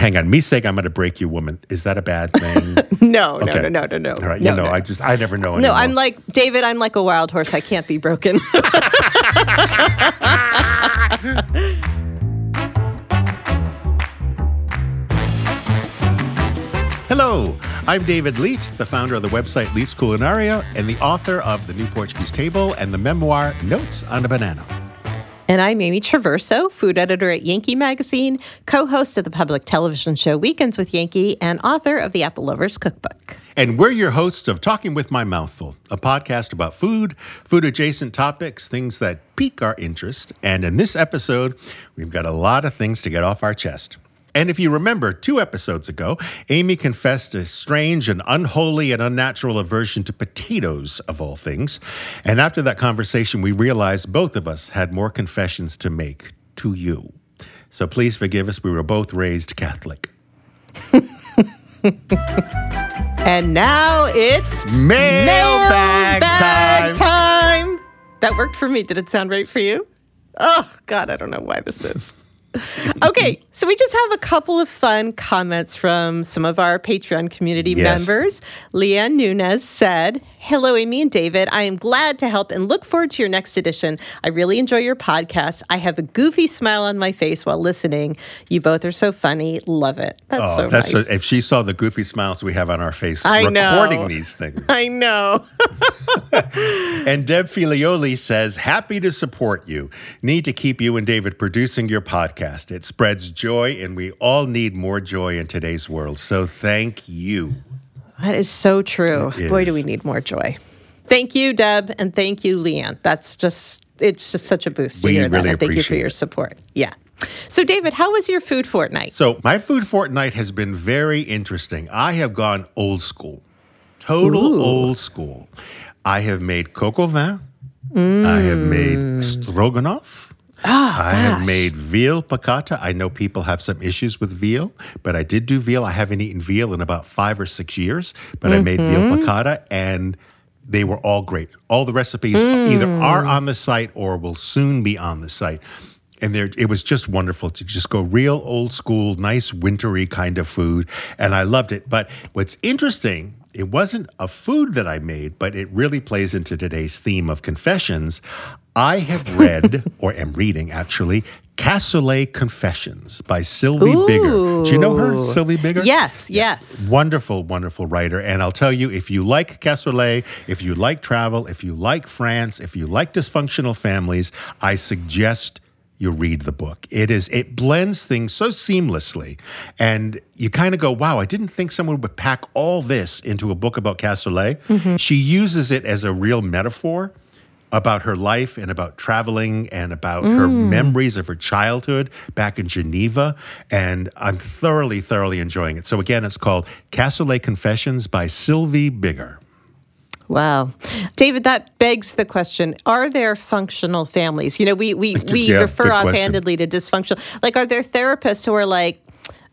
hang on. Me saying I'm going to break you, woman. Is that a bad thing? No, no, Okay. no, no, no, no. All right. no, you know, no. I just I never know. No. I'm like David. I'm like a wild horse. I can't be broken. Hello, I'm David Leite, the founder of the website Leite's Culinaria and the author of The New Portuguese Table and the memoir Notes on a Banana. And I'm Amy Traverso, food editor at Yankee Magazine, co-host of the public television show Weekends with Yankee, and author of the Apple Lovers Cookbook. And we're your hosts of Talking with My Mouthful, a podcast about food, food adjacent topics, things that pique our interest. And in this episode, we've got a lot of things to get off our chest. And if you remember, two episodes ago, Amy confessed a strange and unholy and unnatural aversion to potatoes, of all things. And after that conversation, we realized both of us had more confessions to make to you. So please forgive us. We were both raised Catholic. And now it's Mailbag mailbag time. time. That worked for me. Did it sound right for you? Oh, God, I don't know why this is. okay, so we just have a couple of fun comments from some of our Patreon community Yes. members. Leanne Nunez said, Hello, Amy and David. I am glad to help and look forward to your next edition. I really enjoy your podcast. I have a goofy smile on my face while listening. You both are so funny. Love it. That's Oh, so that's nice. so, if she saw the goofy smiles we have on our face I recording know. these things. I know. And Deb Filioli says, Happy to support you. Need to keep you and David producing your podcast. It spreads joy, and we all need more joy in today's world. So thank you. That is so true. It Boy, do we need more joy. Thank you, Deb, and thank you, Leanne. That's just, it's just such a boost to We hear that. really And thank you for your it. support. Yeah. So, David, how was your food fortnight? So, my food fortnight has been very interesting. I have gone old school, total Ooh. old school. I have made coq au vin. I have made mm. stroganoff. Ah, I have made veal piccata. I know people have some issues with veal, but I did do veal. I haven't eaten veal in about five or six years, but I made veal mm-hmm. piccata and they were all great. All the recipes either mm. are on the site or will soon be on the site. And there, it was just wonderful to just go real old school, nice wintry kind of food. And I loved it. But what's interesting, it wasn't a food that I made, but it really plays into today's theme of confessions. I have read, or am reading actually, Cassoulet Confessions by Sylvie Bigar. Do you know her, Sylvie Bigar? Yes, yes. Wonderful, wonderful writer. And I'll tell you, if you like cassoulet, if you like travel, if you like France, if you like dysfunctional families, I suggest you read the book. It is it blends things so seamlessly. And you kind of go, wow, I didn't think someone would pack all this into a book about cassoulet. Mm-hmm. She uses it as a real metaphor about her life and about traveling and about her mm. memories of her childhood back in Geneva. And I'm thoroughly, thoroughly enjoying it. So, again, it's called Cassoulet Confessions by Sylvie Bigar. Wow. David, that begs the question Are there functional families? You know, we, we, we Yeah, refer good question. offhandedly to dysfunctional. Like, are there therapists who are like,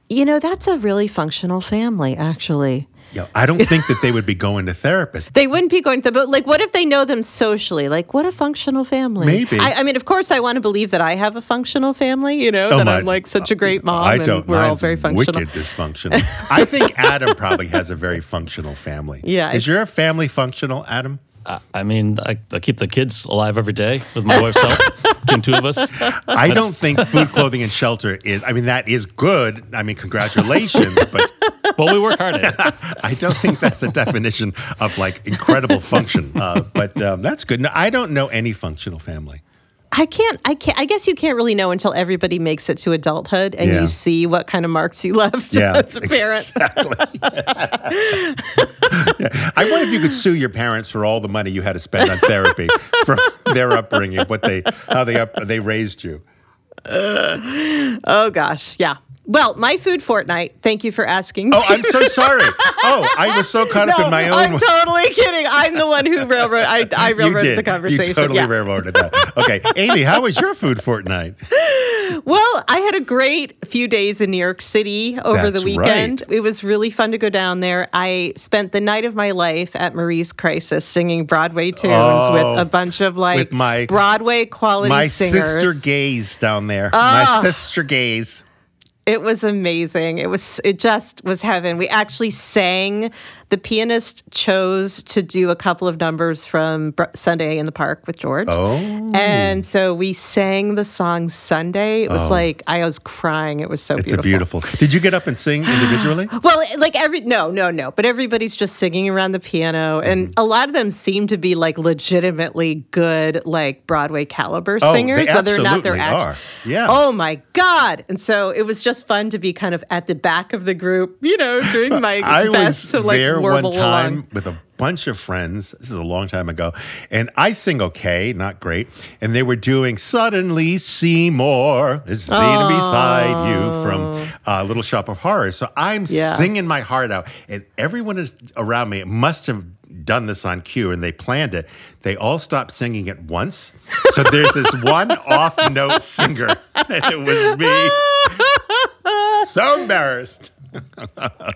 you know, that's a really functional family, actually? Yeah, I don't think that they would be going to therapists. They wouldn't be going to, but like, what if they know them socially? Like, what a functional family. Maybe. I, I mean, of course, I want to believe that I have a functional family, you know, Oh, that my- I'm like such a uh, great mom I and don't. we're all very functional. Wicked dysfunctional. I think Adam probably has a very functional family. Yeah, Is your family functional, Adam? I- I mean, I, I keep the kids alive every day with my wife's help. Between two of us. I don't think food, clothing, and shelter is. I mean, that is good. I mean, congratulations, but Well, we work hard at it. I don't think that's the definition of like incredible function. Uh, but um, that's good. No, I don't know any functional family. I can't, I can't, I guess you can't really know until everybody makes it to adulthood and Yeah. you see what kind of marks you left Yeah, as a parent. Exactly. Yeah. I wonder if you could sue your parents for all the money you had to spend on therapy from their upbringing, what they, how they up, they raised you. Oh gosh, yeah. Well, my food fortnight. Thank you for asking. Oh, I'm so sorry. Oh, I was so caught up in my own. I'm totally kidding. I'm the one who railroad. I, I railroaded did. the conversation. You totally yeah. railroaded that. Okay, Amy, how was your food fortnight? Well, I had a great few days in New York City over That's the weekend. It was really fun to go down there. I spent the night of my life at Marie's Crisis singing Broadway tunes Oh, with a bunch of like my- Broadway quality My singers. sister gaze down there. Ah. My sister gaze. It was amazing. It was it just was heaven. We actually sang. The pianist chose to do a couple of numbers from Br- Sunday in the Park with George. Oh. And so we sang the song Sunday. It was Oh. like I was crying. It was so It's beautiful. a beautiful. Did you get up and sing individually? Well, like every no, no, no, but everybody's just singing around the piano, and Mm-hmm. a lot of them seem to be like legitimately good, like Broadway caliber Oh, singers, whether or not they're actually. Yeah. Oh my god! And so it was just fun to be kind of at the back of the group, you know, doing my best was to like one time along. with a bunch of friends. This is a long time ago, and I sing okay, not great. And they were doing "Suddenly Seymour is sitting beside you" from uh, Little Shop of Horrors. So I'm Yeah. singing my heart out, and everyone is around me must have done this on cue, and they planned it. They all stopped singing at once. So there's this one off-note singer, and it was me. So embarrassed.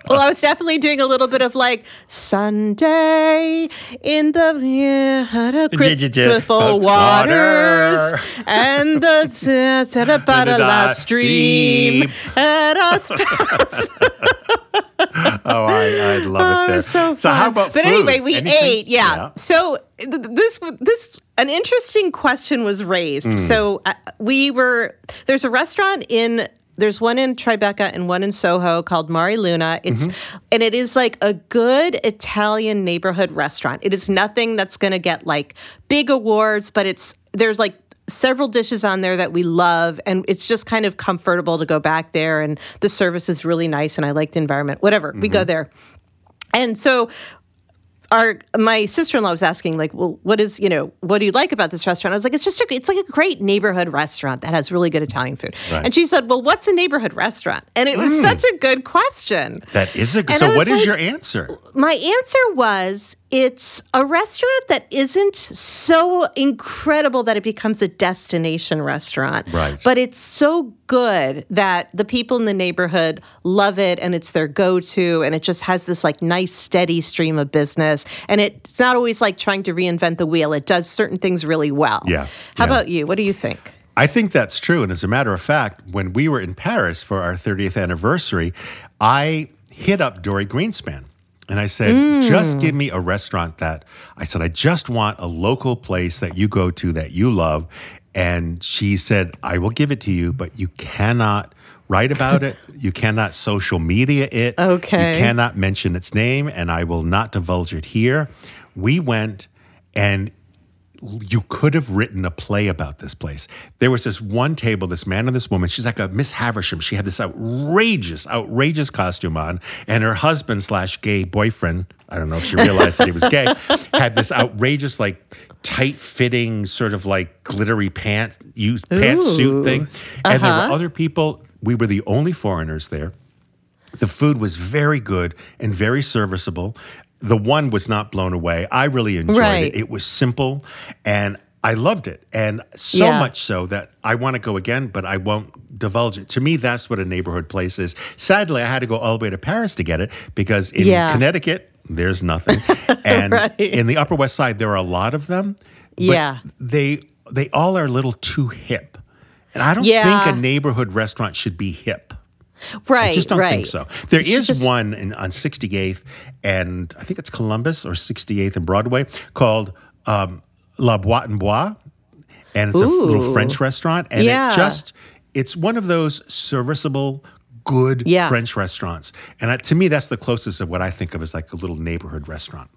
Well, I was definitely doing a little bit of like Sunday in the yeah, crystal waters and the Tarapatala stream and us. Oh, I, I love it there. so, so how about But food? anyway, we Anything? ate. Yeah. So th- this this an interesting question was raised. Hmm. So uh, we were there's a restaurant in there's one in Tribeca and one in Soho called Mare Luna. It's Mm-hmm. and it is like a good Italian neighborhood restaurant. It is nothing that's going to get like big awards, but it's there's like several dishes on there that we love and it's just kind of comfortable to go back there and the service is really nice and I like the environment. Whatever. We Mm-hmm. go there. And so our my sister-in-law was asking like well what is you know what do you like about this restaurant i was like it's just a, it's like a great neighborhood restaurant that has really good italian food Right. and she said well what's a neighborhood restaurant and it was hmm. such a good question That is a good. So, what was is your answer? my answer was it's a restaurant that isn't so incredible that it becomes a destination restaurant. Right. But it's so good that the people in the neighborhood love it and it's their go to and it just has this like nice steady stream of business. And it's not always like trying to reinvent the wheel. It does certain things really well. Yeah, How yeah. about you? What do you think? I think that's true. And as a matter of fact, when we were in Paris for our 30th anniversary, I hit up Dorie Greenspan. And I said, Mm. just give me a restaurant that I said, I just want a local place that you go to that you love. And she said, I will give it to you, but you cannot write about it. You cannot social media it. Okay. You cannot mention its name, and I will not divulge it here. We went and you could have written a play about this place. There was this one table, this man and this woman. She's like a Miss Havisham. She had this outrageous, outrageous costume on, and her husband slash gay boyfriend. I don't know if she realized that he was gay. Had this outrageous, like tight fitting, sort of like glittery pant, use pantsuit thing. And there Uh-huh. were other people. We were the only foreigners there. The food was very good and very serviceable. The one was not blown away. I really enjoyed Right. it. It was simple and I loved it. And so Yeah. much so that I want to go again, but I won't divulge it. To me, that's what a neighborhood place is. Sadly, I had to go all the way to Paris to get it because in Yeah. Connecticut, there's nothing. And Right. in the Upper West Side, there are a lot of them. but Yeah. They they all are a little too hip. And I don't Yeah. think a neighborhood restaurant should be hip. Right. I just don't right. think so. There should is just- one in, on 68th and I think it's Columbus or 68th and Broadway called um, La Boîte en Bois. And it's a little French restaurant. And Yeah. it just, it's one of those serviceable, good Yeah. French restaurants. And I, to me, that's the closest of what I think of as like a little neighborhood restaurant.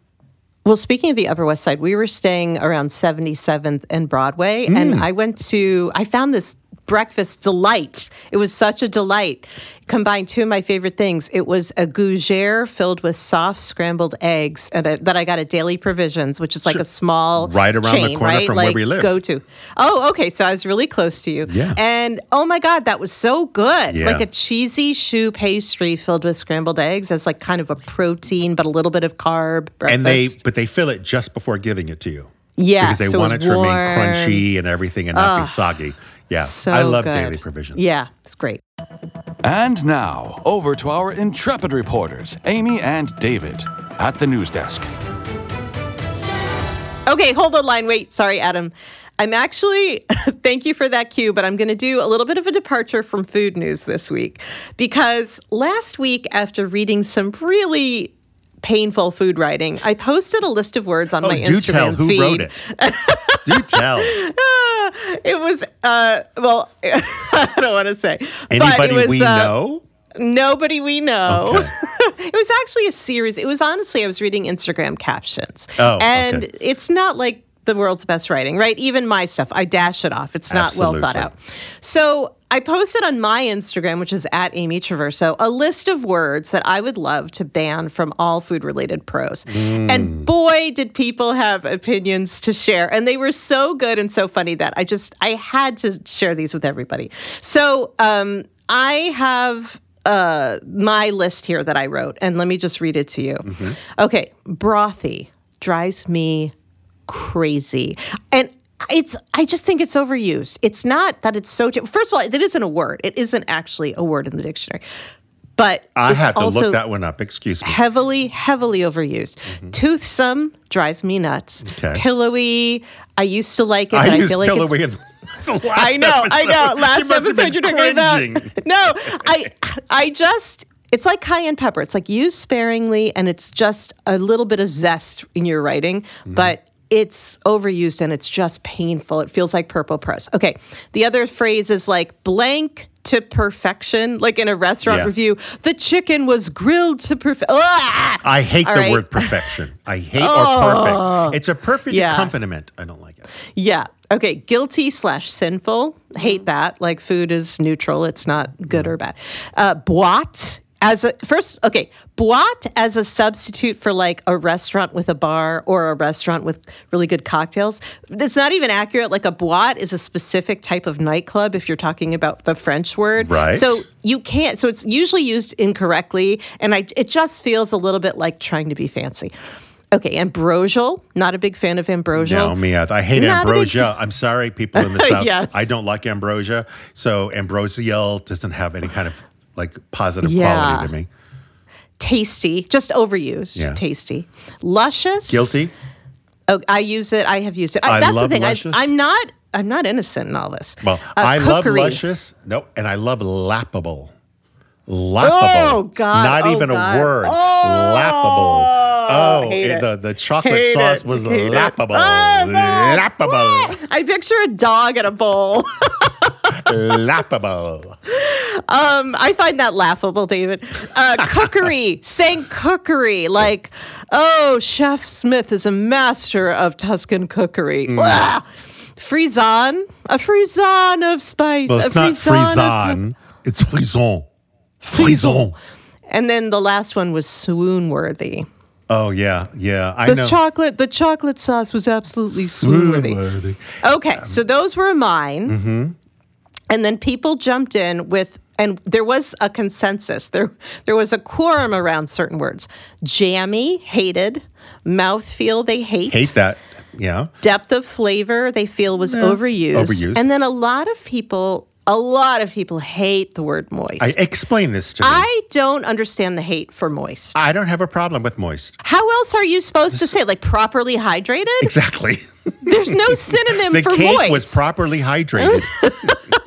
Well, speaking of the Upper West Side, we were staying around 77th and Broadway, Mm. and I went to, I found this breakfast delight. It was such a delight. Combined two of my favorite things. It was a gougere filled with soft scrambled eggs, and I, that I got at Daily Provisions, which is like a small Right around the corner right? from where we live. Go to. Oh, okay. So I was really close to you. Yeah. And oh my God, that was so good. Yeah. Like a cheesy choux pastry filled with scrambled eggs as like kind of a protein, but a little bit of carb. Breakfast. And they, but they fill it just before giving it to you. Yeah, Because they so want it was to remain crunchy and everything and not be soggy. Yeah. So I love good. Daily Provisions. Yeah, it's great. And now, over to our intrepid reporters, Amy and David, at the news desk. Okay, hold the line. Wait, sorry, Adam. I'm actually, thank you for that cue, but I'm going to do a little bit of a departure from food news this week because last week, after reading some really painful food writing, I posted a list of words on Oh, my do Instagram tell who feed. wrote it. do tell. It was, uh, well, I don't want to say. but it Anybody was, we uh, know? Nobody we know. Okay. it was actually a series. It was honestly, I was reading Instagram captions. Oh, and okay. it's not like the world's best writing, right? Even my stuff, I dash it off. It's not well thought out. So I posted on my Instagram, which is at Amy Traverso, a list of words that I would love to ban from all food related pros. Mm. And boy, did people have opinions to share. And they were so good and so funny that I just, I had to share these with everybody. So um, I have uh, my list here that I wrote, and let me just read it to you. Mm-hmm. Okay, brothy drives me crazy, and it's. I just think it's overused. It's not that it's so. First of all, it isn't a word. It isn't actually a word in the dictionary, but I it's had to also look that one up. Excuse me. heavily, heavily overused. Toothsome drives me nuts. Mm-hmm. Okay. Pillowy. I used to like it, I I, feel like it's pillowy in the last I know, I know. Last have episode you're talking about. No, I I just it's like cayenne pepper. It's like used sparingly and it's just a little bit of zest in your writing, Mm-hmm. but it's overused and it's just painful. It feels like purple prose. Okay. The other phrase is like blank to perfection, like in a restaurant Yeah. review. The chicken was grilled to perfection. I hate All the right. word perfection. I hate or perfect. It's a perfect Yeah. accompaniment. I don't like it. Yeah. Okay. Guilty slash sinful. Hate that. Like food is neutral. It's not good or bad. Uh, as a first. Okay. Boite as a substitute for like a restaurant with a bar or a restaurant with really good cocktails. It's not even accurate. Like a boite is a specific type of nightclub if you're talking about the French word. Right. So you can't. So it's usually used incorrectly, and I it just feels a little bit like trying to be fancy. Okay, ambrosial. Not a big fan of ambrosial. No, me either. I hate Not ambrosia. I'm sorry, people in the south. Yes. I don't like ambrosia. So ambrosial doesn't have any kind of like positive Yeah. quality to me. tasty, just overused. Yeah. Tasty, luscious. Guilty. Oh, I use it. I have used it. I that's love the thing. luscious. I, I'm not. I'm not innocent in all this. Well, Uh, I love luscious. Nope, and I love lappable. Lappable. Oh, It's God. not Oh, even God. a word. Oh, lappable. Oh, it- the the chocolate Hate sauce it. was Hate lappable. Oh. Lappable. I picture a dog at a bowl. lappable. Um, I find that laughable, David. Uh, cookery, saying cookery, like, oh, Chef Smith is a master of Tuscan cookery. Mm. Frisson, a frisson of spice. Well, a it's not frisson of- frisson. It's frison. Frison. And then the last one was swoon worthy. Oh yeah, yeah. I The know. chocolate, the chocolate sauce was absolutely swoon worthy. Swoon-worthy. Okay, so those were mine. Mm-hmm. And then people jumped in with, and there was a consensus. There, there was a quorum around certain words. Jammy, hated. Mouthfeel, they hate. Hate that. Yeah. Depth of flavor, they feel was overused. overused. And then a lot of people, a lot of people hate the word moist. I explain this to me. I don't understand the hate for moist. I don't have a problem with moist. How else are you supposed to say it? Like properly hydrated? Exactly. There's no synonym the for cake moist. was properly hydrated.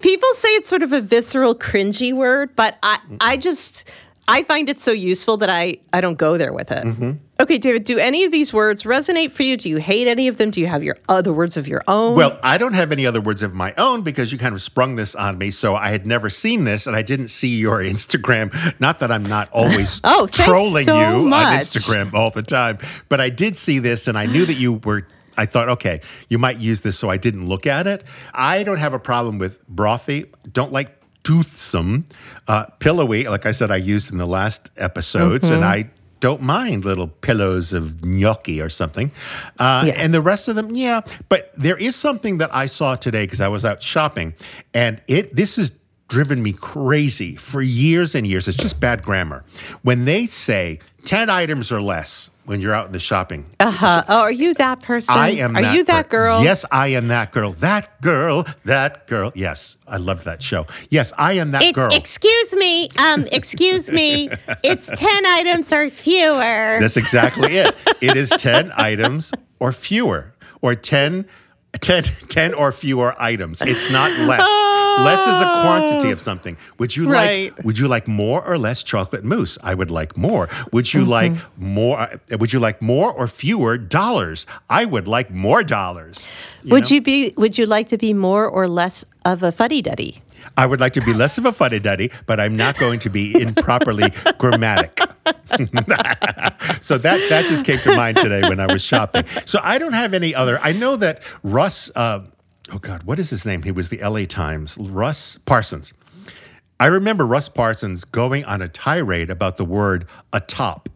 People say it's sort of a visceral, cringy word, but I, I just, I find it so useful that I, I don't go there with it. Mm-hmm. Okay, David, do any of these words resonate for you? Do you hate any of them? Do you have your other words of your own? well, I don't have any other words of my own because you kind of sprung this on me. So I had never seen this and I didn't see your Instagram. Not that I'm not always Oh, trolling so you on. Instagram all the time, but I did see this and I knew that you were. I thought, okay, you might use this, so I didn't look at it. I don't have a problem with brothy. Don't like toothsome, uh, pillowy. Like I said, I used in the last episodes, Mm-hmm. and I don't mind little pillows of gnocchi or something. Uh, Yeah. And the rest of them, yeah. But there is something that I saw today because I was out shopping, and it this has driven me crazy for years and years. It's just bad grammar. When they say 10 items or less when you're out in the shopping. uh-huh. Oh, are you that person? I am Are that you that per- girl? Yes, I am that girl. That girl, that girl. Yes, I loved that show. Yes, I am that It's, girl. excuse me, um, excuse me. It's 10 items or fewer. That's exactly it. It is 10 items or fewer, or 10 10, 10 or fewer items. It's not less. Less is a quantity of something. Would you Right. like would you like more or less chocolate mousse? I would like more. Would you like more uh, would you like more or fewer dollars? I would like more dollars. would you be? Would you like to be more or less of a fuddy duddy? I would like to be less of a fuddy duddy, but I'm not going to be improperly grammatic. so that that just came to mind today when I was shopping. So I don't have any other. I know that Russ. Uh, oh God, what is his name? He was the L.A. Times. Russ Parsons. I remember Russ Parsons going on a tirade about the word atop.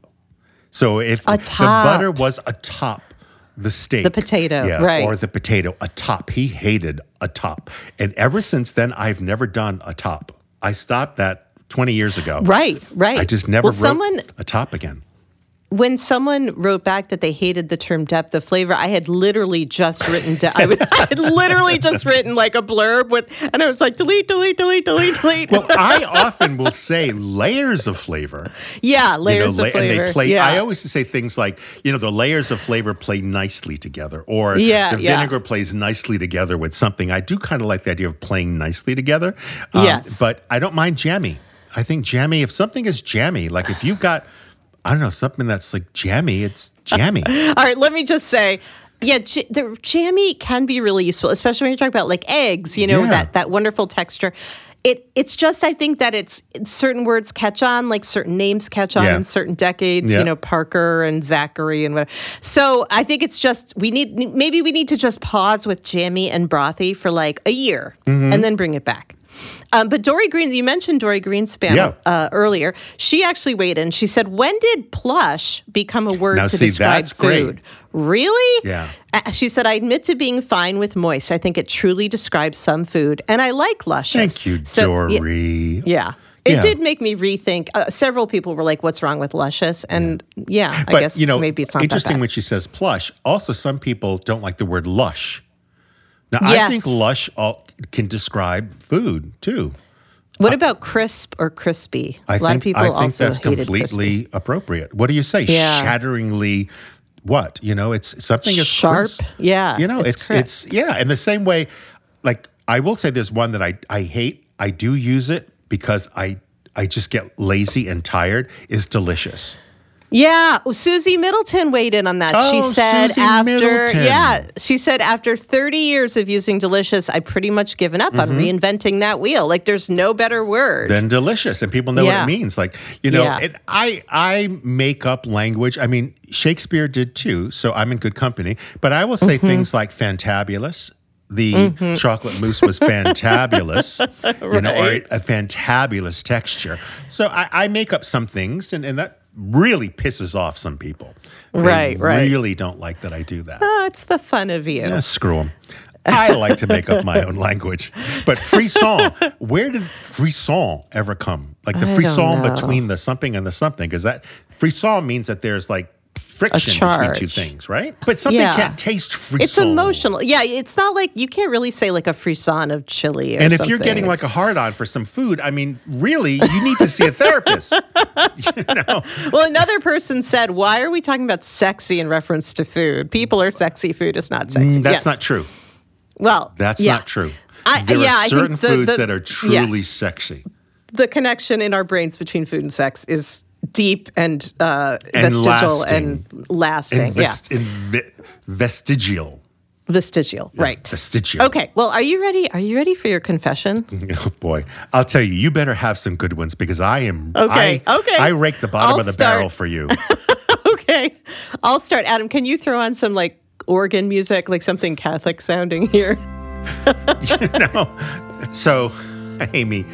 So if the butter was atop the steak, The potato, yeah, right. or the potato atop, he hated atop, and ever since then, I've never done atop. I stopped that 20 years ago. Right, right. I just never Well, wrote someone atop again. When someone wrote back that they hated the term depth of flavor, I had literally just written down. I, would- I had literally just written like a blurb with, and I was like delete, delete, delete, delete, delete. Well, I often will say layers of flavor. yeah, you know, layers la- of flavor. And they play. yeah. I always say things like, you know, the layers of flavor play nicely together, or Yeah, the yeah. vinegar plays nicely together with something. I do kind of like the idea of playing nicely together. Um, Yes. But I don't mind jammy. I think jammy. If something is jammy, like if you've got, I don't know, something that's like jammy, it's jammy. All right, let me just say. Yeah, j- the jammy can be really useful, especially when you're talking about like eggs. You know Yeah. that that wonderful texture. It it's just I think that it's certain words catch on, like certain names catch on Yeah. in certain decades. Yeah. You know, Parker and Zachary and whatever. So I think it's just we need maybe we need to just pause with jammy and brothy for like a year Mm-hmm. and then bring it back. Um, but Dorie Green, you mentioned Dorie Greenspan Yeah. uh, earlier. She actually weighed in. She said, "When did plush become a word Now, to see, describe that's great. food?" Really? Yeah. Uh, She said, I admit to being fine with moist. I think it truly describes some food, and I like luscious. Thank you, So, Dorie. yeah. It Yeah. did make me rethink. Uh, several people were like, "What's wrong with luscious?" And yeah, I But guess you know, maybe it's not interesting that bad. when she says plush. Also, some people don't like the word lush. Now, I think lush all, can describe food too. What about crisp or crispy? I A lot think of people I think also that's hated completely crispy. appropriate. What do you say? Yeah. Shatteringly what? You know, it's something is Sharp. crisp. Yeah, You know, it's it's it's, yeah. In the same way, like I will say there's one that I, I hate. I do use it because I I just get lazy and tired, is delicious. Yeah, well, Susie Middleton weighed in on that. she Oh, said Susie after Middleton. yeah, she said after 30 years of using Delicious, I pretty much given up on Mm-hmm. reinventing that wheel. Like there's no better word. than delicious, and people know Yeah. what it means. Like you know, Yeah. it, I I make up language. I mean, Shakespeare did too, so I'm in good company. But I will say Mm-hmm. things like fantabulous. The chocolate mousse was fantabulous, you know, or a fantabulous texture. So I, I make up some things, and, and that really pisses off some people. They Right, right. Really don't like that I do that. Oh, it's the fun of you. Eh, screw them. I like to make up my own language. But frisson, where did frisson ever come? Like the I frisson between the something and the something, because that frisson means that there's like friction between two things, right? But something Yeah. can't taste frisson. It's emotional. Yeah, it's not like you can't really say like a frisson of chili or And if something. you're getting like a hard on for some food, I mean, really, you need to see a therapist. you know? Well, another person said, "Why are we talking about sexy in reference to food? People are sexy. Food is not sexy." Mm, That's Yes. not true. Well, That's yeah. not true. I- there yeah, are certain the- foods the- that are truly yes. sexy. The connection in our brains between food and sex is deep and uh, And vestigial lasting. and lasting. yeah, inve- vestigial. vestigial. Right. Vestigial. Okay. Well, are you ready? Are you ready for your confession? Oh boy, I'll tell you, you better have some good ones because I am. Okay, I, okay. I rake the bottom I'll of the start. barrel for you. okay. I'll start. Adam, can you throw on some like organ music, like something Catholic sounding here? you know. so, Amy,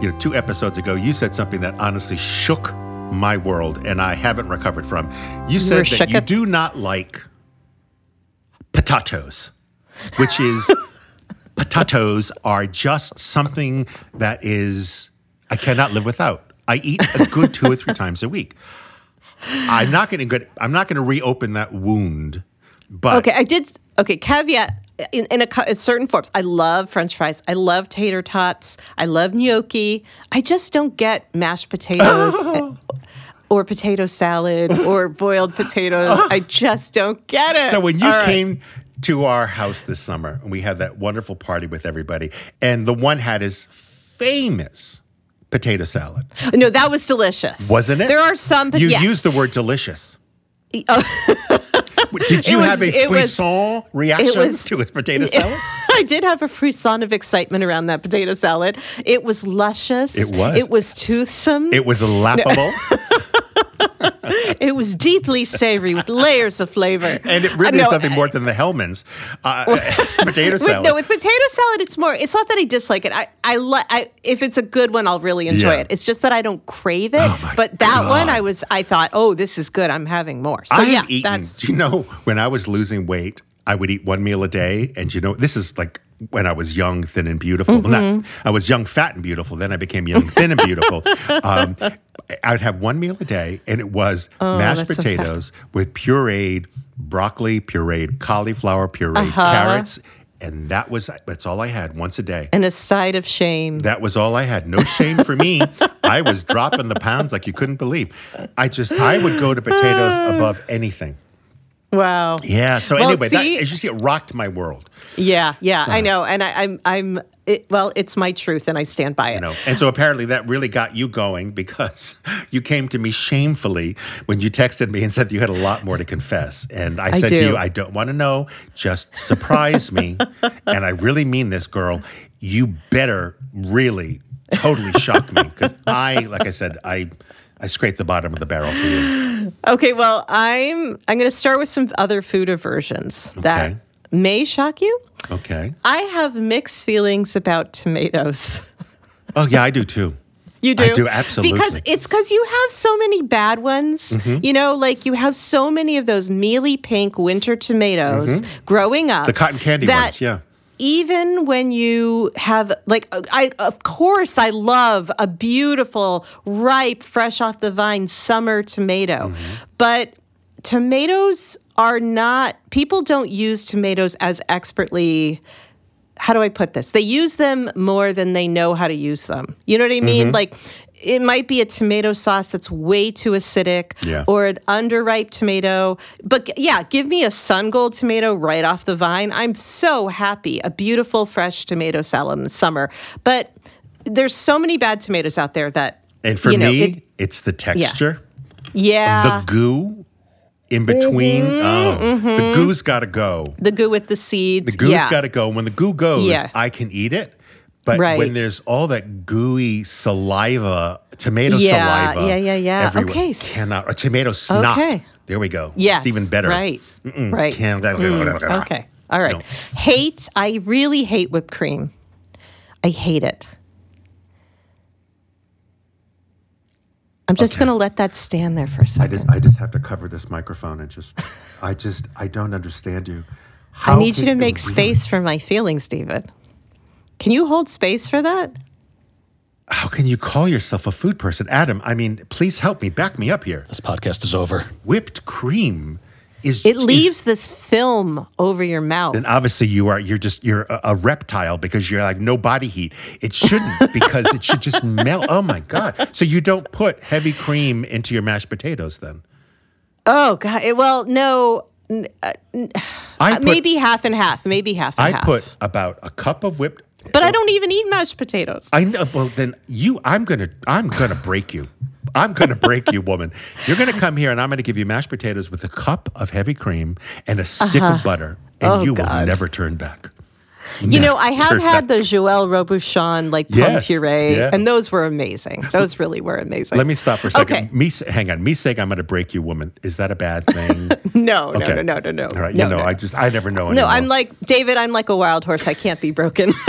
you know, two episodes ago, you said something that honestly shook my world, and I haven't recovered from. You were said that you do not like potatoes, which is potatoes are just something that is I cannot live without. I eat a good two or three times a week. I'm not going to I'm not going to reopen that wound. But Okay, I did. Okay, caveat in, in, a, in certain forms. I love French fries. I love tater tots. I love gnocchi. I just don't get mashed potatoes. Or potato salad or boiled potatoes. I just don't get it. So when you right. came to our house this summer, and we had that wonderful party with everybody. And the one had his famous potato salad, No, that was delicious. wasn't it? There are some. You yes. used the word delicious. Oh. Did you was- have a it was- frisson reaction was- to his potato salad? I did have a frisson of excitement around that potato salad. It was luscious. It was. It was toothsome. It was lappable, It was deeply savory with layers of flavor. and it really Uh, is something more than the Hellmann's uh, potato With, salad. no, with potato salad, it's more. It's not that I dislike it. I, I, li- I if it's a good one, I'll really enjoy Yeah. it. It's just that I don't crave it. Oh but that one, I was. I thought, oh, this is good. I'm having more. So I yeah, eaten. that's Do you know when I was losing weight, I would eat one meal a day, and you know this is like when I was young, thin, and beautiful. Well, Mm-hmm. not, I was young, fat, and beautiful. Then I became young, thin, and beautiful. Um, I would have one meal a day, and it was mashed Oh, so potatoes with pureed broccoli, pureed cauliflower, pureed Uh-huh. carrots, and that was that's all I had once a day. and a side of shame. That was all I had. No shame for me. I was dropping the pounds like you couldn't believe. I just I would go to potatoes above anything. Wow. Yeah. So Well, anyway, see- that, as you see, it rocked my world. Yeah, yeah, Uh-huh. I know, and I, I'm, I'm. It, well, it's my truth, and I stand by it. You know, and so apparently that really got you going because you came to me shamefully when you texted me and said you had a lot more to confess. And I, I said to you, I don't want to know. Just surprise me. and I really mean this, girl. You better really totally shock me because I, like I said, I. I scraped the bottom of the barrel for you. Okay, well, I'm. I'm going to start with some other food aversions that Okay. may shock you. Okay. I have mixed feelings about tomatoes. Oh yeah, I do too. You do? I do, absolutely. Because it's because you have so many bad ones. Mm-hmm. You know, like you have so many of those mealy pink winter tomatoes growing up. Mm-hmm. The cotton candy ones, yeah. Even when you have, like, I, of course, I love a beautiful, ripe, fresh off the vine summer tomato. Mm-hmm. But tomatoes are not, people don't use tomatoes as expertly how do I put this? They use them more than they know how to use them. You know what I mean? Mm-hmm. Like it might be a tomato sauce that's way too acidic Yeah. or an underripe tomato. But yeah, give me a sun gold tomato right off the vine. I'm so happy. A beautiful fresh tomato salad in the summer. But there's so many bad tomatoes out there that And for you know, me, it- it's the texture, yeah. the goo in between. Mm-hmm, oh, the mm-hmm. goo's got to go. the goo with the seeds. The goo's yeah. got to go. When the goo goes, Yeah. I can eat it. But Right. when there's all that gooey saliva, tomato Yeah, saliva, yeah, yeah, yeah. everywhere, Okay. cannot. Or tomato snot. Okay. There we go. Yes. it's even better. Right. Right. Can't- Mm, okay. All right. No. Hate. I really hate whipped cream. I hate it. I'm just Okay. going to let that stand there for a second. I just, I just have to cover this microphone and just, I just, I don't understand you. I need you to make really? space for my feelings, David. Can you hold space for that? How can you call yourself a food person, Adam? I mean, please help me. Back me up here. This podcast is over. Whipped cream is It leaves this film over your mouth. then obviously you are you're just you're a, a reptile because you're like no body heat. It shouldn't because it should just melt. Oh my god! So you don't put heavy cream into your mashed potatoes then? oh, God. Well, no. n- uh, I uh, put, maybe half and half. Maybe half and I half. put about a cup of whipped. But I don't even eat mashed potatoes. I know. Well, then you, I'm gonna, I'm gonna break you. I'm gonna break you, woman. You're gonna come here, and I'm gonna give you mashed potatoes with a cup of heavy cream and a stick of uh-huh. butter, and Oh, you will never turn back. You know, I have had the Joël Robuchon like Yes, puree, yeah. and those were amazing. Those really were amazing. Let me stop for a second. Okay. Me, hang on. Me saying I'm gonna break you, woman. Is that a bad thing? No, no, Okay. no, no, no, no. All right. no, you know, no. I just, I never know. no, I'm like David. I'm like a wild horse. I can't be broken.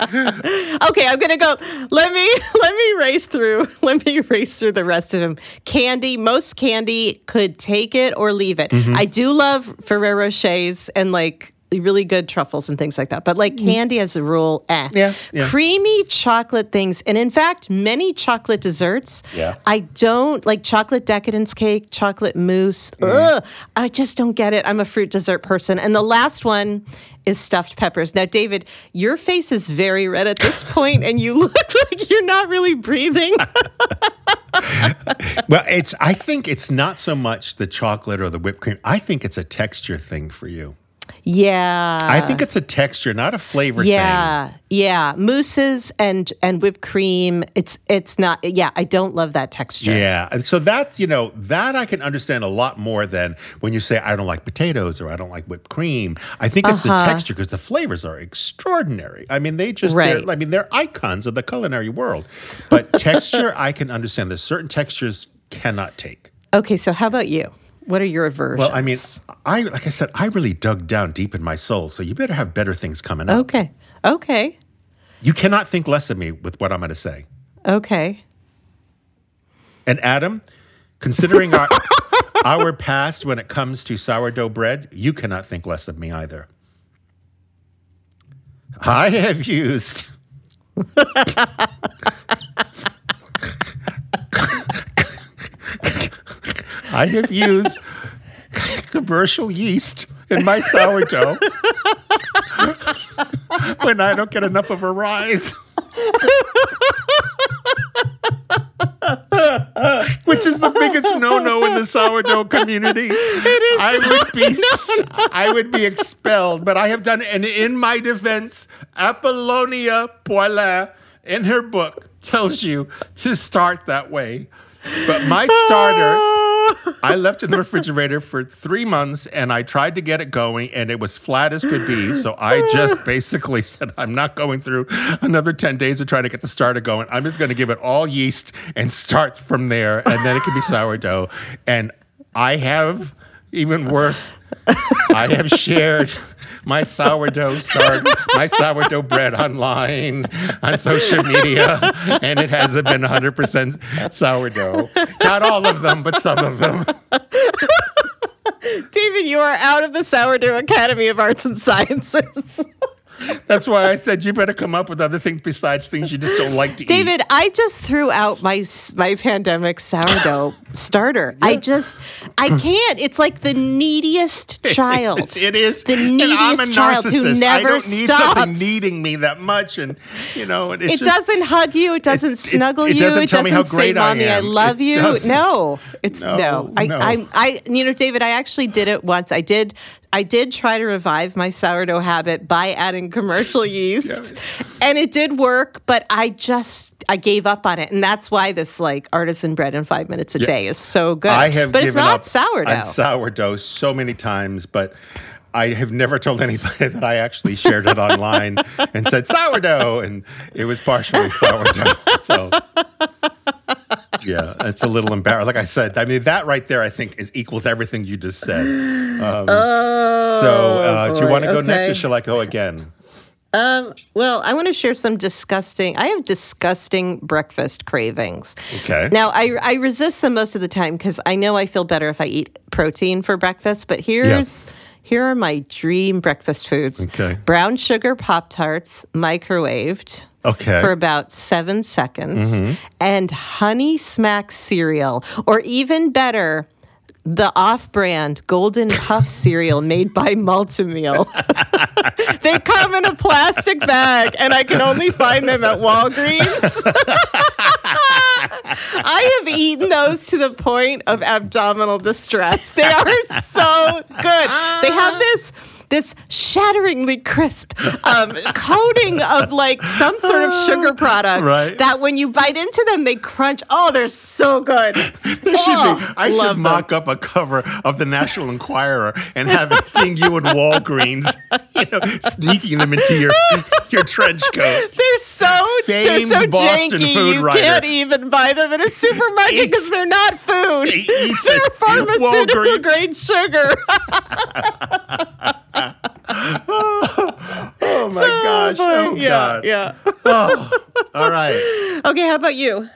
okay, I'm gonna go. Let me let me race through. Let me race through the rest of them. Candy. Most candy could take it or leave it. Mm-hmm. I do love Ferrero Rochers and like really good truffles and things like that. But like candy as a rule, eh. Yeah, yeah. Creamy chocolate things, and in fact, many chocolate desserts. Yeah. I don't like chocolate decadence cake, chocolate mousse. Mm-hmm. Ugh, I just don't get it. I'm a fruit dessert person. And the last one is stuffed peppers. Now, David, your face is very red at this point, and you look like you're not really breathing. well, it's. I think it's not so much the chocolate or the whipped cream. I think it's a texture thing for you. Yeah. I think it's a texture, not a flavor thing. yeah, yeah. Mousses and and whipped cream. It's it's not. Yeah, I don't love that texture. Yeah, and so that's you know that I can understand a lot more than when you say I don't like potatoes or I don't like whipped cream. I think it's the Uh-huh. texture because the flavors are extraordinary. I mean, they just they're- Right. I mean they're icons of the culinary world. But texture, I can understand. There's certain textures cannot take. Okay, so how about you? What are your aversions? Well, I mean, I like I said, I really dug down deep in my soul. So you better have better things coming up. okay, okay, You cannot think less of me with what I'm going to say. okay. And Adam, considering our, our past when it comes to sourdough bread, you cannot think less of me either. I have used. I have used commercial yeast in my sourdough when I don't get enough of a rise. which is the biggest no-no in the sourdough community. It is. I would be. s- I would be expelled. But I have done, and in my defense, Apollonia Poilâne, in her book, tells you to start that way. But my starter, I left in the refrigerator for three months and I tried to get it going and it was flat as could be. So I just basically said, I'm not going through another 10 days of trying to get the starter going. I'm just going to give it all yeast and start from there. And then it can be sourdough. And I have, even worse, I have shared my sourdough start, my sourdough bread online, on social media, and it hasn't been 100% sourdough. Not all of them, but some of them. David, you are out of the Sourdough Academy of Arts and Sciences. That's why I said you better come up with other things besides things you just don't like to eat. David, I just threw out my my pandemic sourdough starter. I just I can't. It's like the neediest child. It is. the and I'm a neediest child who never I don't need something stops. needing me that much, and you know, it's It just, doesn't hug you. It doesn't it- snuggle it you. doesn't it tell me doesn't how great say, I "Mommy, I, am." love It you." doesn't. No, it's No, no. I, no. I, I, you know, David, I actually did it once. I did. I did try to revive my sourdough habit by adding commercial yeast, and it did work. But I just I gave up on it, and that's why this like artisan bread in five minutes a day is so good. I have but it's not sourdough. sourdough so many times, but I have never told anybody that I actually shared it online and said sourdough, and it was partially sourdough. So. Yeah, it's a little embarrassing. Like I said, I mean that right there, I think, is equals everything you just said. Um, so, uh, do you want to go next, or okay. shall I go again? Um, well, I want to share some disgusting. I have disgusting breakfast cravings. Okay. Now, I I resist them most of the time because I know I feel better if I eat protein for breakfast. But here's here are my dream breakfast foods. Okay. Brown sugar pop tarts, microwaved. Okay. For about seven seconds, mm-hmm. and honey smack cereal, or even better, the off-brand golden puff cereal made by Malt-O-Meal. they come in a plastic bag, and I can only find them at Walgreens. I have eaten those to the point of abdominal distress. They are so good. They have this this shatteringly crisp um, coating of like some sort of sugar product Right. that when you bite into them they crunch. Oh, they're so good. There should Oh, be. I should them. mock up a cover of the National Enquirer and have it seeing you in Walgreens, you know, sneaking them into your your trench coat. They're so they're so Boston janky. food you writer. can't even buy them in a supermarket because they're not food. They're pharmaceutical grade sugar. Oh my gosh! Oh yeah, god! yeah. Oh, all right. Okay, how about you?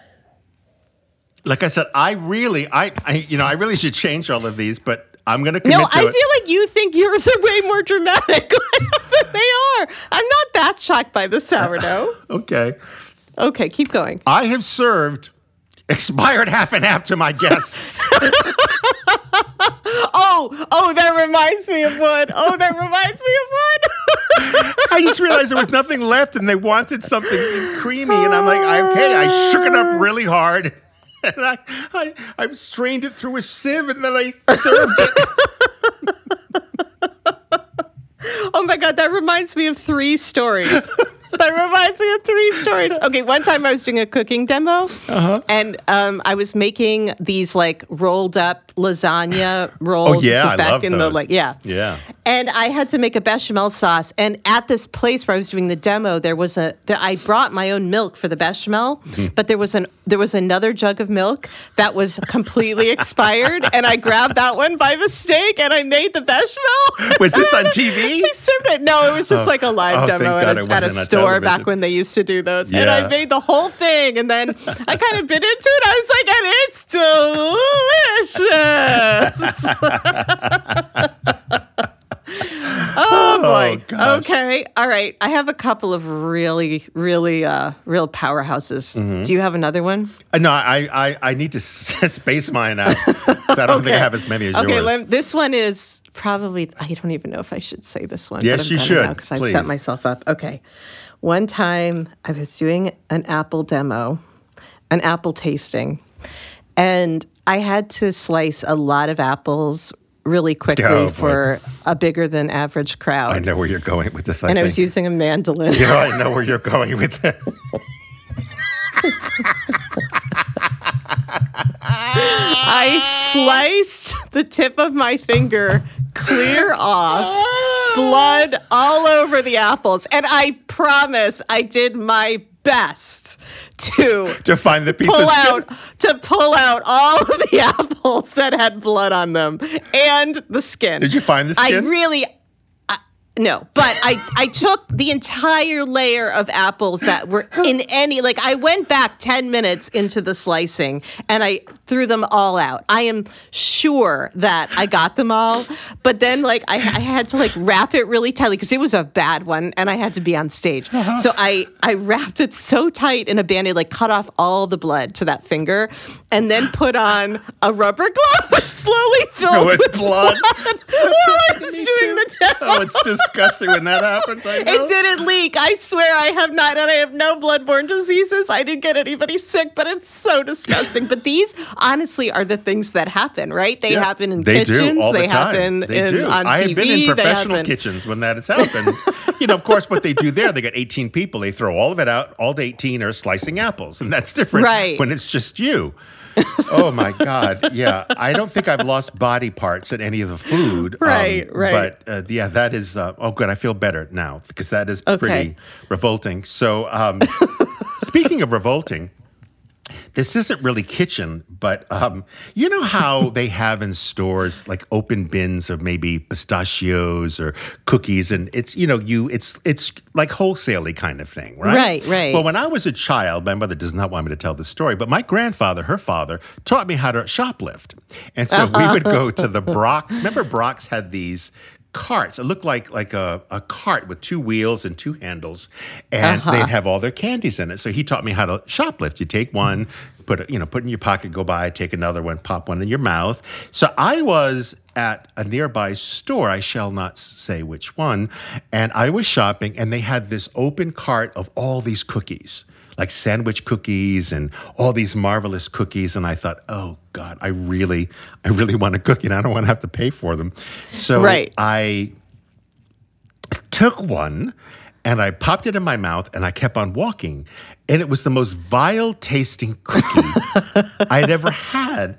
Like I said, I really, I, I, you know, I really should change all of these, but I'm going to commit No, to I it. feel like you think yours are way more dramatic than they are. I'm not that shocked by the sourdough. okay. Okay, keep going. I have served expired half and half to my guests. Oh, oh, that reminds me of one. Oh, that reminds me of one. I just realized there was nothing left and they wanted something creamy. And I'm like, okay, I shook it up really hard. and I, I, I strained it through a sieve and then I served it. Oh my God, that reminds me of three stories. That reminds me of three stories. Okay, one time I was doing a cooking demo, Uh-huh. and um, I was making these like rolled up lasagna rolls. Oh, yeah, I back love in the those. like yeah, Yeah. And I had to make a bechamel sauce. And at this place where I was doing the demo, there was a there, I brought my own milk for the bechamel, Mm-hmm. but there was an there was another jug of milk that was completely expired, and I grabbed that one by mistake, and I made the bechamel. Was this on TV? I served it. No, it was just like a live oh, demo at a, at a store back when they used to do those. And I made the whole thing, and then I kind of bit into it. I was like, and it's delicious. oh boy. gosh. okay. All right. I have a couple of really, really, uh, real powerhouses. Mm-hmm. Do you have another one? Uh, no, I, I, I need to space mine out. I don't think I have as many as Okay, yours. lem- this one is probably, I don't even know if I should say this one. Yes, but I'm you should, Because I've set myself up. Okay. One time I was doing an apple demo, an apple tasting, and I had to slice a lot of apples really quickly Oh, for a bigger than average crowd. I know where you're going with this. I and I was using a mandolin. Yeah, I know where you're going with this. I sliced the tip of my finger clear off, ah. blood all over the apples. And I promise I did my best to to find the piece pull out to pull out all of the apples that had blood on them and the skin. Did you find the skin? I really no, but I, I took the entire layer of apples that were in any like I went back 10 minutes into the slicing and I threw them all out. I am sure that I got them all, but then like I, I had to like wrap it really tightly because it was a bad one and I had to be on stage. Uh-huh. So I I wrapped it so tight in a band-aid, like cut off all the blood to that finger, and then put on a rubber glove which slowly filled No, with blood. while I was doing too. the demo. Oh, it's disgusting when that happens. I know. It didn't leak. I swear I have not, and I have no bloodborne diseases. I didn't get anybody sick, but it's so disgusting. but these, honestly, are the things that happen, right? They Yeah. happen in they kitchens. do all they the time. happen they in, do. on I TV. have been in professional kitchens when that has happened. you know, of course, what they do there, they get 18 people. They throw all of it out. All 18 are slicing apples, and that's different Right. when it's just you. oh my God! Yeah, I don't think I've lost body parts in any of the food. um, Right, right. But uh, yeah, that is. Uh, oh, good. I feel better now because that is Okay. pretty revolting. So, um, speaking of revolting, this isn't really kitchen, but um, you know how they have in stores like open bins of maybe pistachios or cookies, and it's you know you it's it's like wholesaley kind of thing, right? Right, right. Well, when I was a child, my mother does not want me to tell the story, but my grandfather, her father, taught me how to shoplift, and so we would go to the Brach's. Remember, Brach's had these carts. It looked like like a, a cart with two wheels and two handles, and uh-huh. they'd have all their candies in it. So he taught me how to shoplift. You take one, put it, you know, put it in your pocket, go by, take another one, pop one in your mouth. So I was at a nearby store, I shall not say which one, and I was shopping, and they had this open cart of all these cookies. Like sandwich cookies and all these marvelous cookies, and I thought, oh God, I really, I really want a cookie, and I don't want to have to pay for them. So Right. I took one and I popped it in my mouth and I kept on walking. And it was the most vile tasting cookie I'd ever had.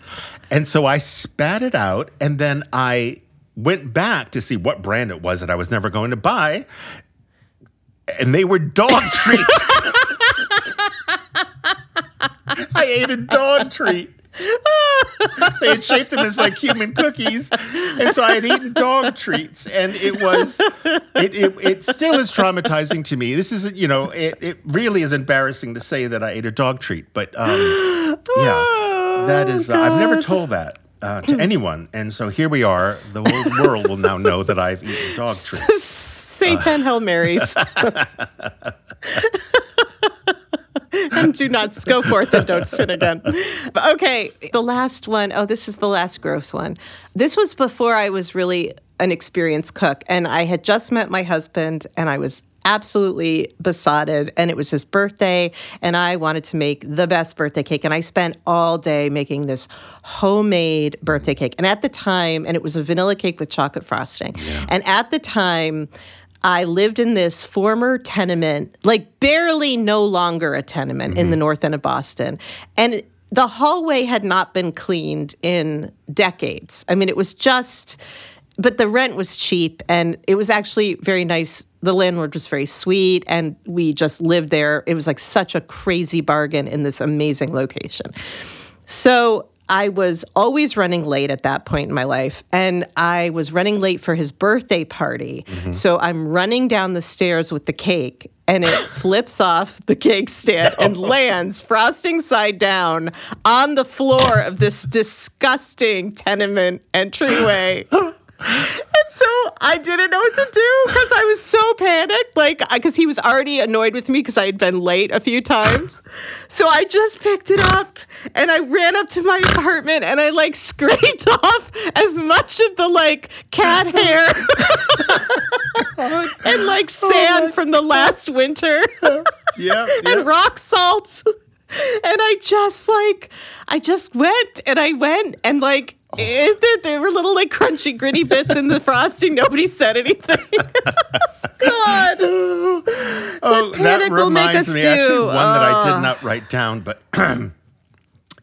And so I spat it out and then I went back to see what brand it was that I was never going to buy. And they were dog treats. I ate a dog treat. they had shaped them as like human cookies, and so I had eaten dog treats, and it was, it, it, it still is traumatizing to me. This isn't, you know, it, it really is embarrassing to say that I ate a dog treat, but um, yeah, that is, uh, I've never told that uh, to anyone, and so here we are. The whole world will now know that I've eaten dog treats. Say 10 Hail Marys. and do not go forth and don't sin again. Okay, the last one. Oh, this is the last gross one. This was before I was really an experienced cook, and I had just met my husband, and I was absolutely besotted. And it was his birthday, and I wanted to make the best birthday cake. And I spent all day making this homemade birthday cake. And at the time, and it was a vanilla cake with chocolate frosting. And at the time, I lived in this former tenement, like barely no longer a tenement in the mm-hmm. north end of Boston. And the hallway had not been cleaned in decades. I mean, it was just, but the rent was cheap and it was actually very nice. The landlord was very sweet and we just lived there. It was like such a crazy bargain in this amazing location. So I was always running late at that point in my life, and I was running late for his birthday party. Mm-hmm. So I'm running down the stairs with the cake, and it flips off the cake stand and lands frosting side down on the floor of this disgusting tenement entryway. So I didn't know what to do because I was so panicked. Like, because he was already annoyed with me because I had been late a few times. So I just picked it up and I ran up to my apartment and I like scraped off as much of the like cat hair and like oh sand from the last winter Yeah. and rock salt. And I just like, I just went and I went and like, it, there, there were little like crunchy, gritty bits in the frosting. Nobody said anything. God. Oh, that panic reminds me actually do. one that I Ah. did not write down, but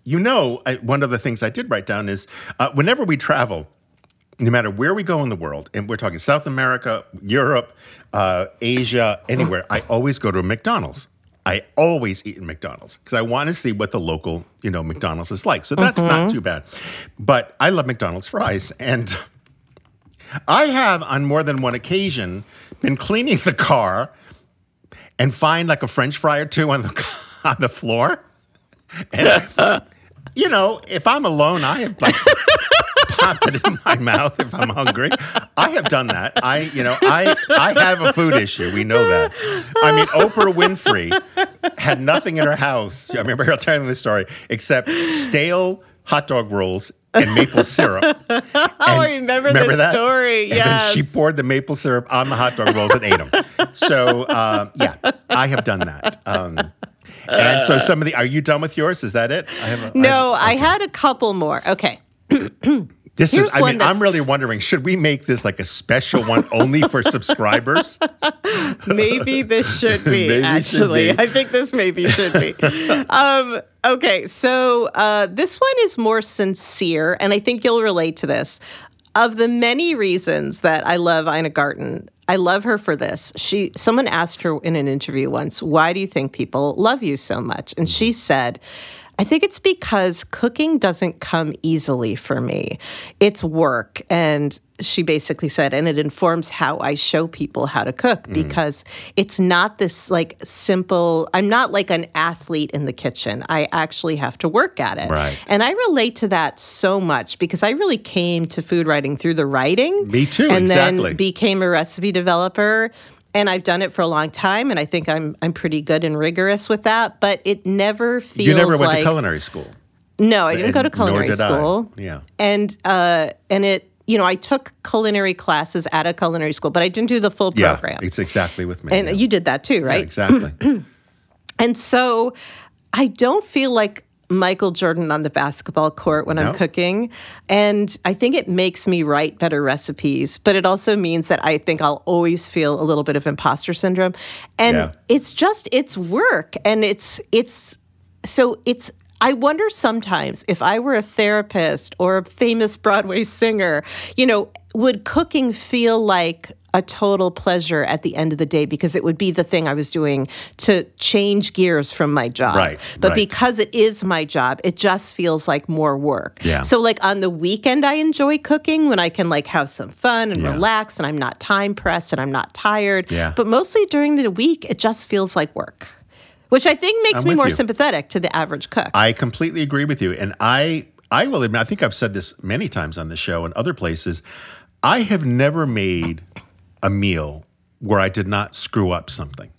you know, I, one of the things I did write down is uh, whenever we travel, no matter where we go in the world, and we're talking South America, Europe, uh, Asia, anywhere, I always go to a McDonald's. I always eat in McDonald's because I want to see what the local, you know, McDonald's is like. So that's not mm-hmm. too bad. But I love McDonald's fries, and I have on more than one occasion been cleaning the car and find like a French fry or two on the on the floor. And you know, if I'm alone, I have like popped it in my mouth if I'm hungry. I have done that. I, you know, I I have a food issue. We know that. I mean, Oprah Winfrey had nothing in her house. I remember her telling this story except stale hot dog rolls and maple syrup. Oh, I remember, this story. And then she poured the maple syrup on the hot dog rolls and ate them. So uh, yeah, I have done that. Um, and so some of the, are you done with yours? Is that it? I have a, no, I I had a couple more. Okay. this here's is. I mean, I'm really wondering, should we make this like a special one only for subscribers? maybe this should be Maybe should actually be. i think this maybe should be um, okay so uh, this one is more sincere and i think you'll relate to this of the many reasons that i love ina garten i love her for this she someone asked her in an interview once why do you think people love you so much and she said I think it's because cooking doesn't come easily for me. It's work. And she basically said, and it informs how I show people how to cook Mm. because it's not this like simple, I'm not like an athlete in the kitchen. I actually have to work at it. Right. And I relate to that so much because I really came to food writing through the writing. Me too, And exactly. then became a recipe developer. And I've done it for a long time, and I think I'm I'm pretty good and rigorous with that. But it never feels like. You never went like to culinary school. no, I didn't go to And culinary did I. school. Yeah. And uh, and it, you know, I took culinary classes at a culinary school, but I didn't do the full Yeah, program. it's exactly with me. and yeah. you did that too, Yeah, right? exactly. And so I don't feel like Michael Jordan on the basketball court when No. I'm cooking. And I think it makes me write better recipes, but it also means that I think I'll always feel a little bit of imposter syndrome. And Yeah. it's just it's work and it's it's so it's I wonder sometimes if I were a therapist or a famous Broadway singer, you know, would cooking feel like a total pleasure at the end of the day because it would be the thing I was doing to change gears from my job. Right, But right. because it is my job, it just feels like more work. Yeah. So like on the weekend I enjoy cooking when I can like have some fun and Yeah. relax and I'm not time pressed and I'm not tired. Yeah. But mostly during the week it just feels like work. Which I think makes I'm me more you. sympathetic to the average cook. I completely agree with you. And I I will admit, I think I've said this many times on the show and other places. I have never made a meal where I did not screw up something.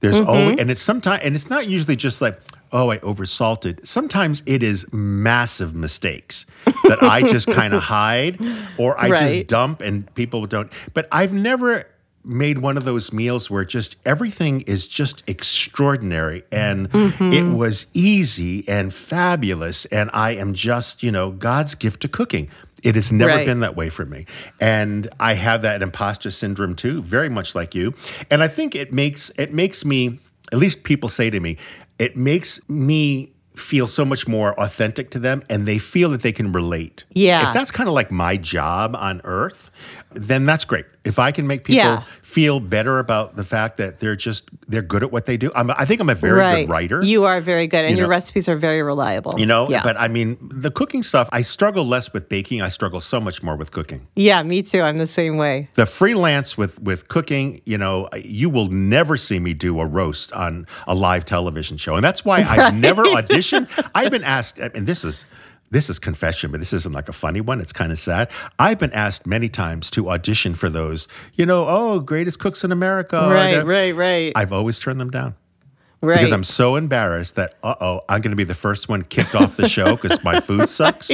There's Mm-hmm. always and it's sometimes and it's not usually just like, oh, I oversalted. Sometimes it is massive mistakes that I just kind of hide or I Right. just dump and people don't. But I've never made one of those meals where just everything is just extraordinary and Mm-hmm. it was easy and fabulous. And I am just, you know, God's gift to cooking. It has never Right. been that way for me. And I have that imposter syndrome too, very much like you. And I think it makes it makes me, at least people say to me, it makes me feel so much more authentic to them and they feel that they can relate. Yeah. If that's kind of like my job on earth, then that's great. If I can make people Yeah. feel better about the fact that they're just they're good at what they do. I'm, I think I'm a very right. good writer. You are very good, and You your know- recipes are very reliable. you know, yeah. but I mean, the cooking stuff, I struggle less with baking. I struggle so much more with cooking. yeah, me too. I'm the same way. The freelance with with cooking, you know, you will never see me do a roast on a live television show, and that's why I've never auditioned. I've been asked, and this is this is confession, but this isn't like a funny one. It's kind of sad. I've been asked many times to audition for those, you know, oh, greatest cooks in America. right, right, right, I've always turned them down right. because I'm so embarrassed that uh oh, I'm going to be the first one kicked off the show because my food sucks.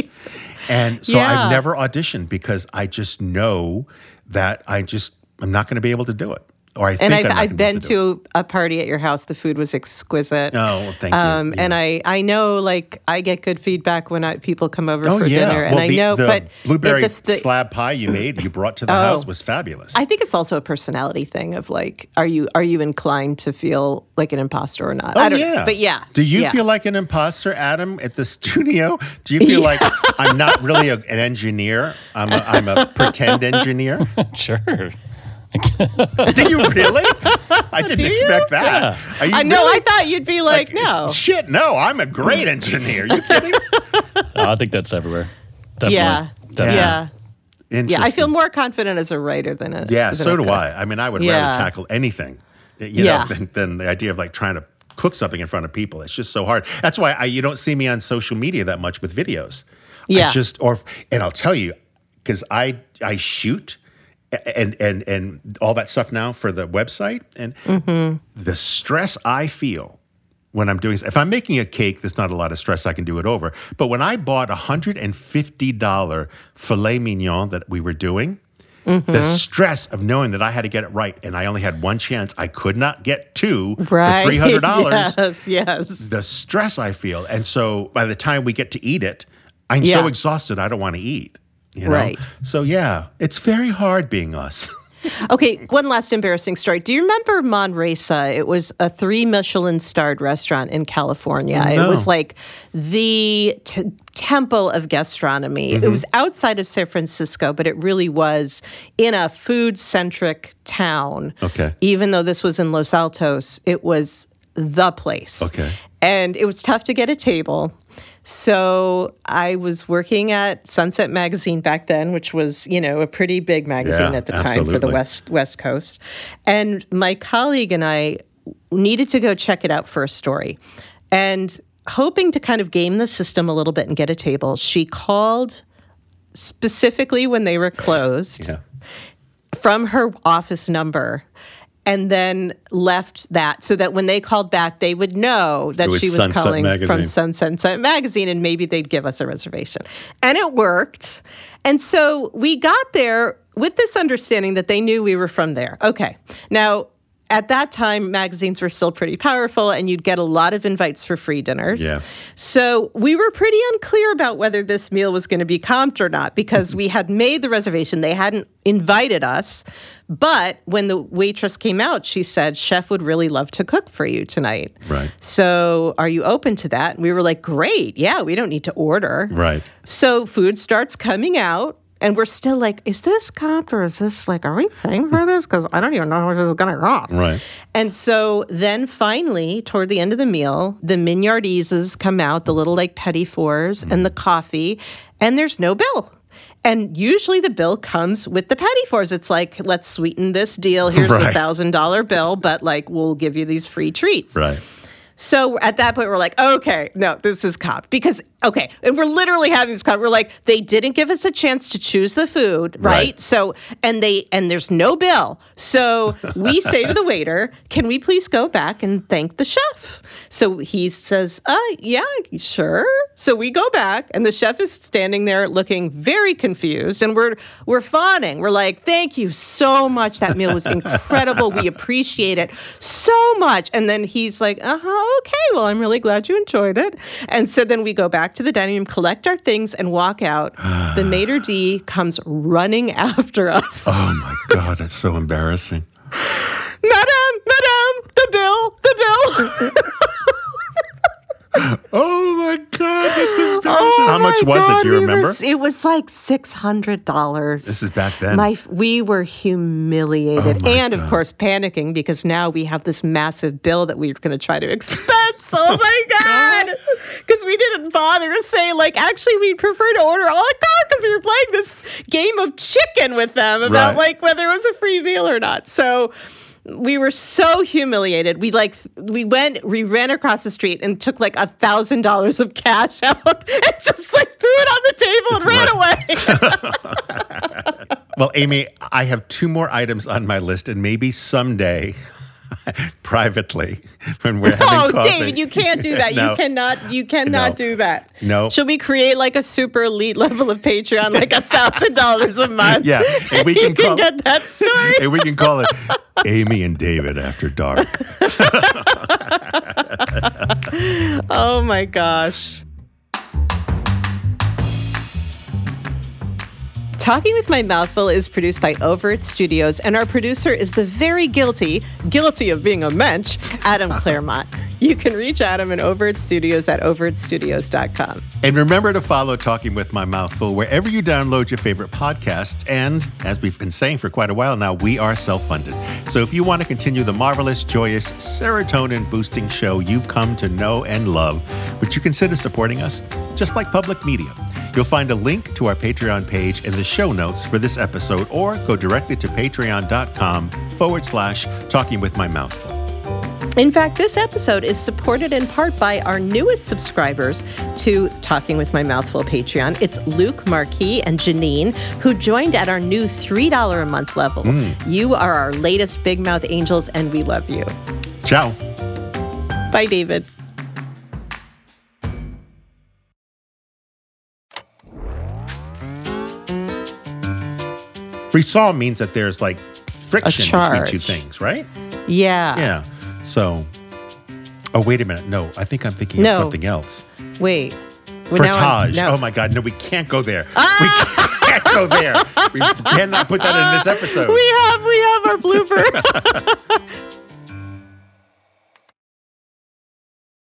And so Yeah. I've never auditioned because I just know that I just I'm not going to be able to do it. Or I think and I'm I've, I've gonna been able do it. to a party at your house. The food was exquisite. Oh, well, thank you. Um, Yeah. And I, I know, like, I get good feedback when I, people come over Oh for yeah, dinner, and well, I know, the but blueberry the- the- slab pie you made, you brought to the Oh. house was fabulous. I think it's also a personality thing of like, are you are you inclined to feel like an imposter or not? Oh I don't yeah, know. But yeah. Do you yeah. feel like an imposter, Adam, at the studio? Do you feel like I'm not really a, an engineer? I'm a, I'm a pretend engineer. Sure. Do you really? I didn't expect that. Are you I know. really? I thought you'd be like, no. Shit, no, I'm a great engineer. You kidding? Uh, I think that's everywhere. Definitely. Yeah. Definitely. Yeah. Yeah. I feel Interesting. more confident as a writer than a. Yeah, than so a do cook. I. I mean, I would Yeah. rather tackle anything, you Yeah. know, than, than the idea of like trying to cook something in front of people. It's just so hard. That's why I, you don't see me on social media that much with videos. Yeah. I just or and I'll tell you because I I shoot and and and all that stuff now for the website and Mm-hmm. the stress I feel when I'm doing if I'm making a cake, there's not a lot of stress. I can do it over. But when I bought a hundred and fifty dollar filet mignon that we were doing, Mm-hmm. the stress of knowing that I had to get it right and I only had one chance, I could not get two Right. for three hundred dollars. yes. Yes. The stress I feel, and so by the time we get to eat it, I'm so exhausted I don't want to eat. You know? Right. So yeah, it's very hard being us. Okay, one last embarrassing story. Do you remember Manresa? It was a three Michelin starred restaurant in California. It was like the t- temple of gastronomy. Mm-hmm. It was outside of San Francisco, but it really was in a food centric town. Okay. Even though this was in Los Altos, it was the place. Okay. And it was tough to get a table. So I was working at Sunset Magazine back then, which was, you know, a pretty big magazine Yeah, at the time for the. West West Coast. And my colleague and I needed to go check it out for a story. And hoping to kind of game the system a little bit and get a table, she called specifically when they were closed yeah. from her office number and then left that so that when they called back they would know that was she was Sunset calling Magazine. from Sunset Magazine and maybe they'd give us a reservation. And it worked. And so we got there with this understanding that they knew we were from there. Okay. Now, at that time, magazines were still pretty powerful, and you'd get a lot of invites for free dinners. Yeah. So we were pretty unclear about whether this meal was going to be comped or not because we had made the reservation. They hadn't invited us. But when the waitress came out, she said, Chef would really love to cook for you tonight. Right. So are you open to that? And we were like, great. Yeah, we don't need to order. Right. So food starts coming out. And we're still like, is this comp or is this like, are we paying for this? Because I don't even know how much this is going to cost. Right. And so then finally, toward the end of the meal, the mignardises come out, the little like petit fours and the mm-hmm. coffee, and there's no bill. And usually the bill comes with the petit fours. It's like, let's sweeten this deal. Here's a Right. thousand dollar bill, but like we'll give you these free treats. Right. So at that point, we're like, okay, no, this is cop. Because Okay, and we're literally having this conversation. We're like, they didn't give us a chance to choose the food, right? Right. So, and they and there's no bill. So we say to the waiter, "Can we please go back and thank the chef?" So he says, "Uh, yeah, sure." So we go back, and the chef is standing there looking very confused, and we're we're fawning. We're like, "Thank you so much. That meal was incredible. we appreciate it so much." And then he's like, "Uh huh. Okay. Well, I'm really glad you enjoyed it." And so then we go back to the dining room, collect our things, and walk out. the maitre d comes running after us. Oh my God, that's so embarrassing. Madam, madam, the bill, the bill. Oh my God, that's embarrassing. Oh How much was God, it? Do you remember? were- it was like six hundred dollars. This is back then. My, we were humiliated, Oh and of course panicking because now we have this massive bill that we're going to try to expense. oh my god! Because we didn't bother to say like, actually, we'd prefer to order all a la carte because we were playing this game of chicken with them about Right. like whether it was a free meal or not. So. We were so humiliated. We like we went we ran across the street and took like a thousand dollars of cash out and just like threw it on the table and ran away. Well, Amy, I have two more items on my list, and maybe someday, privately, when we're having Oh. David, you can't do that. No. You cannot. You cannot No. do that. No. Should we create like a super elite level of Patreon, like a thousand dollars a month? Yeah, and we you can call- get that story. and we can call it Amy and David After Dark. oh my gosh. Talking with My Mouthful is produced by Overt Studios, and our producer is the very guilty, guilty of being a mensch, Adam Claremont. You can reach Adam in Overt Studios at overtstudios.com. And remember to follow Talking with My Mouthful wherever you download your favorite podcasts. And as we've been saying for quite a while now, we are self funded. So if you want to continue the marvelous, joyous, serotonin boosting show you've come to know and love, would you consider supporting us? Just like public media. You'll find a link to our Patreon page in the show notes for this episode, or go directly to patreon.com forward slash talking with my mouthful. In fact, this episode is supported in part by our newest subscribers to Talking with My Mouthful Patreon. It's Luke Marquis and Janine, who joined at our new $3 a month level. Hmm. You are our latest Big Mouth Angels, and we love you. Ciao. Bye, David. Frisson means that there's like friction between two things, right? Yeah. Yeah. So, oh, wait a minute. No, I think I'm thinking No. of something else. Wait. Well, Frottage. now- Oh my God. No, we can't go there. Ah! We can't go there. We cannot put that in this episode. We have we have our blooper.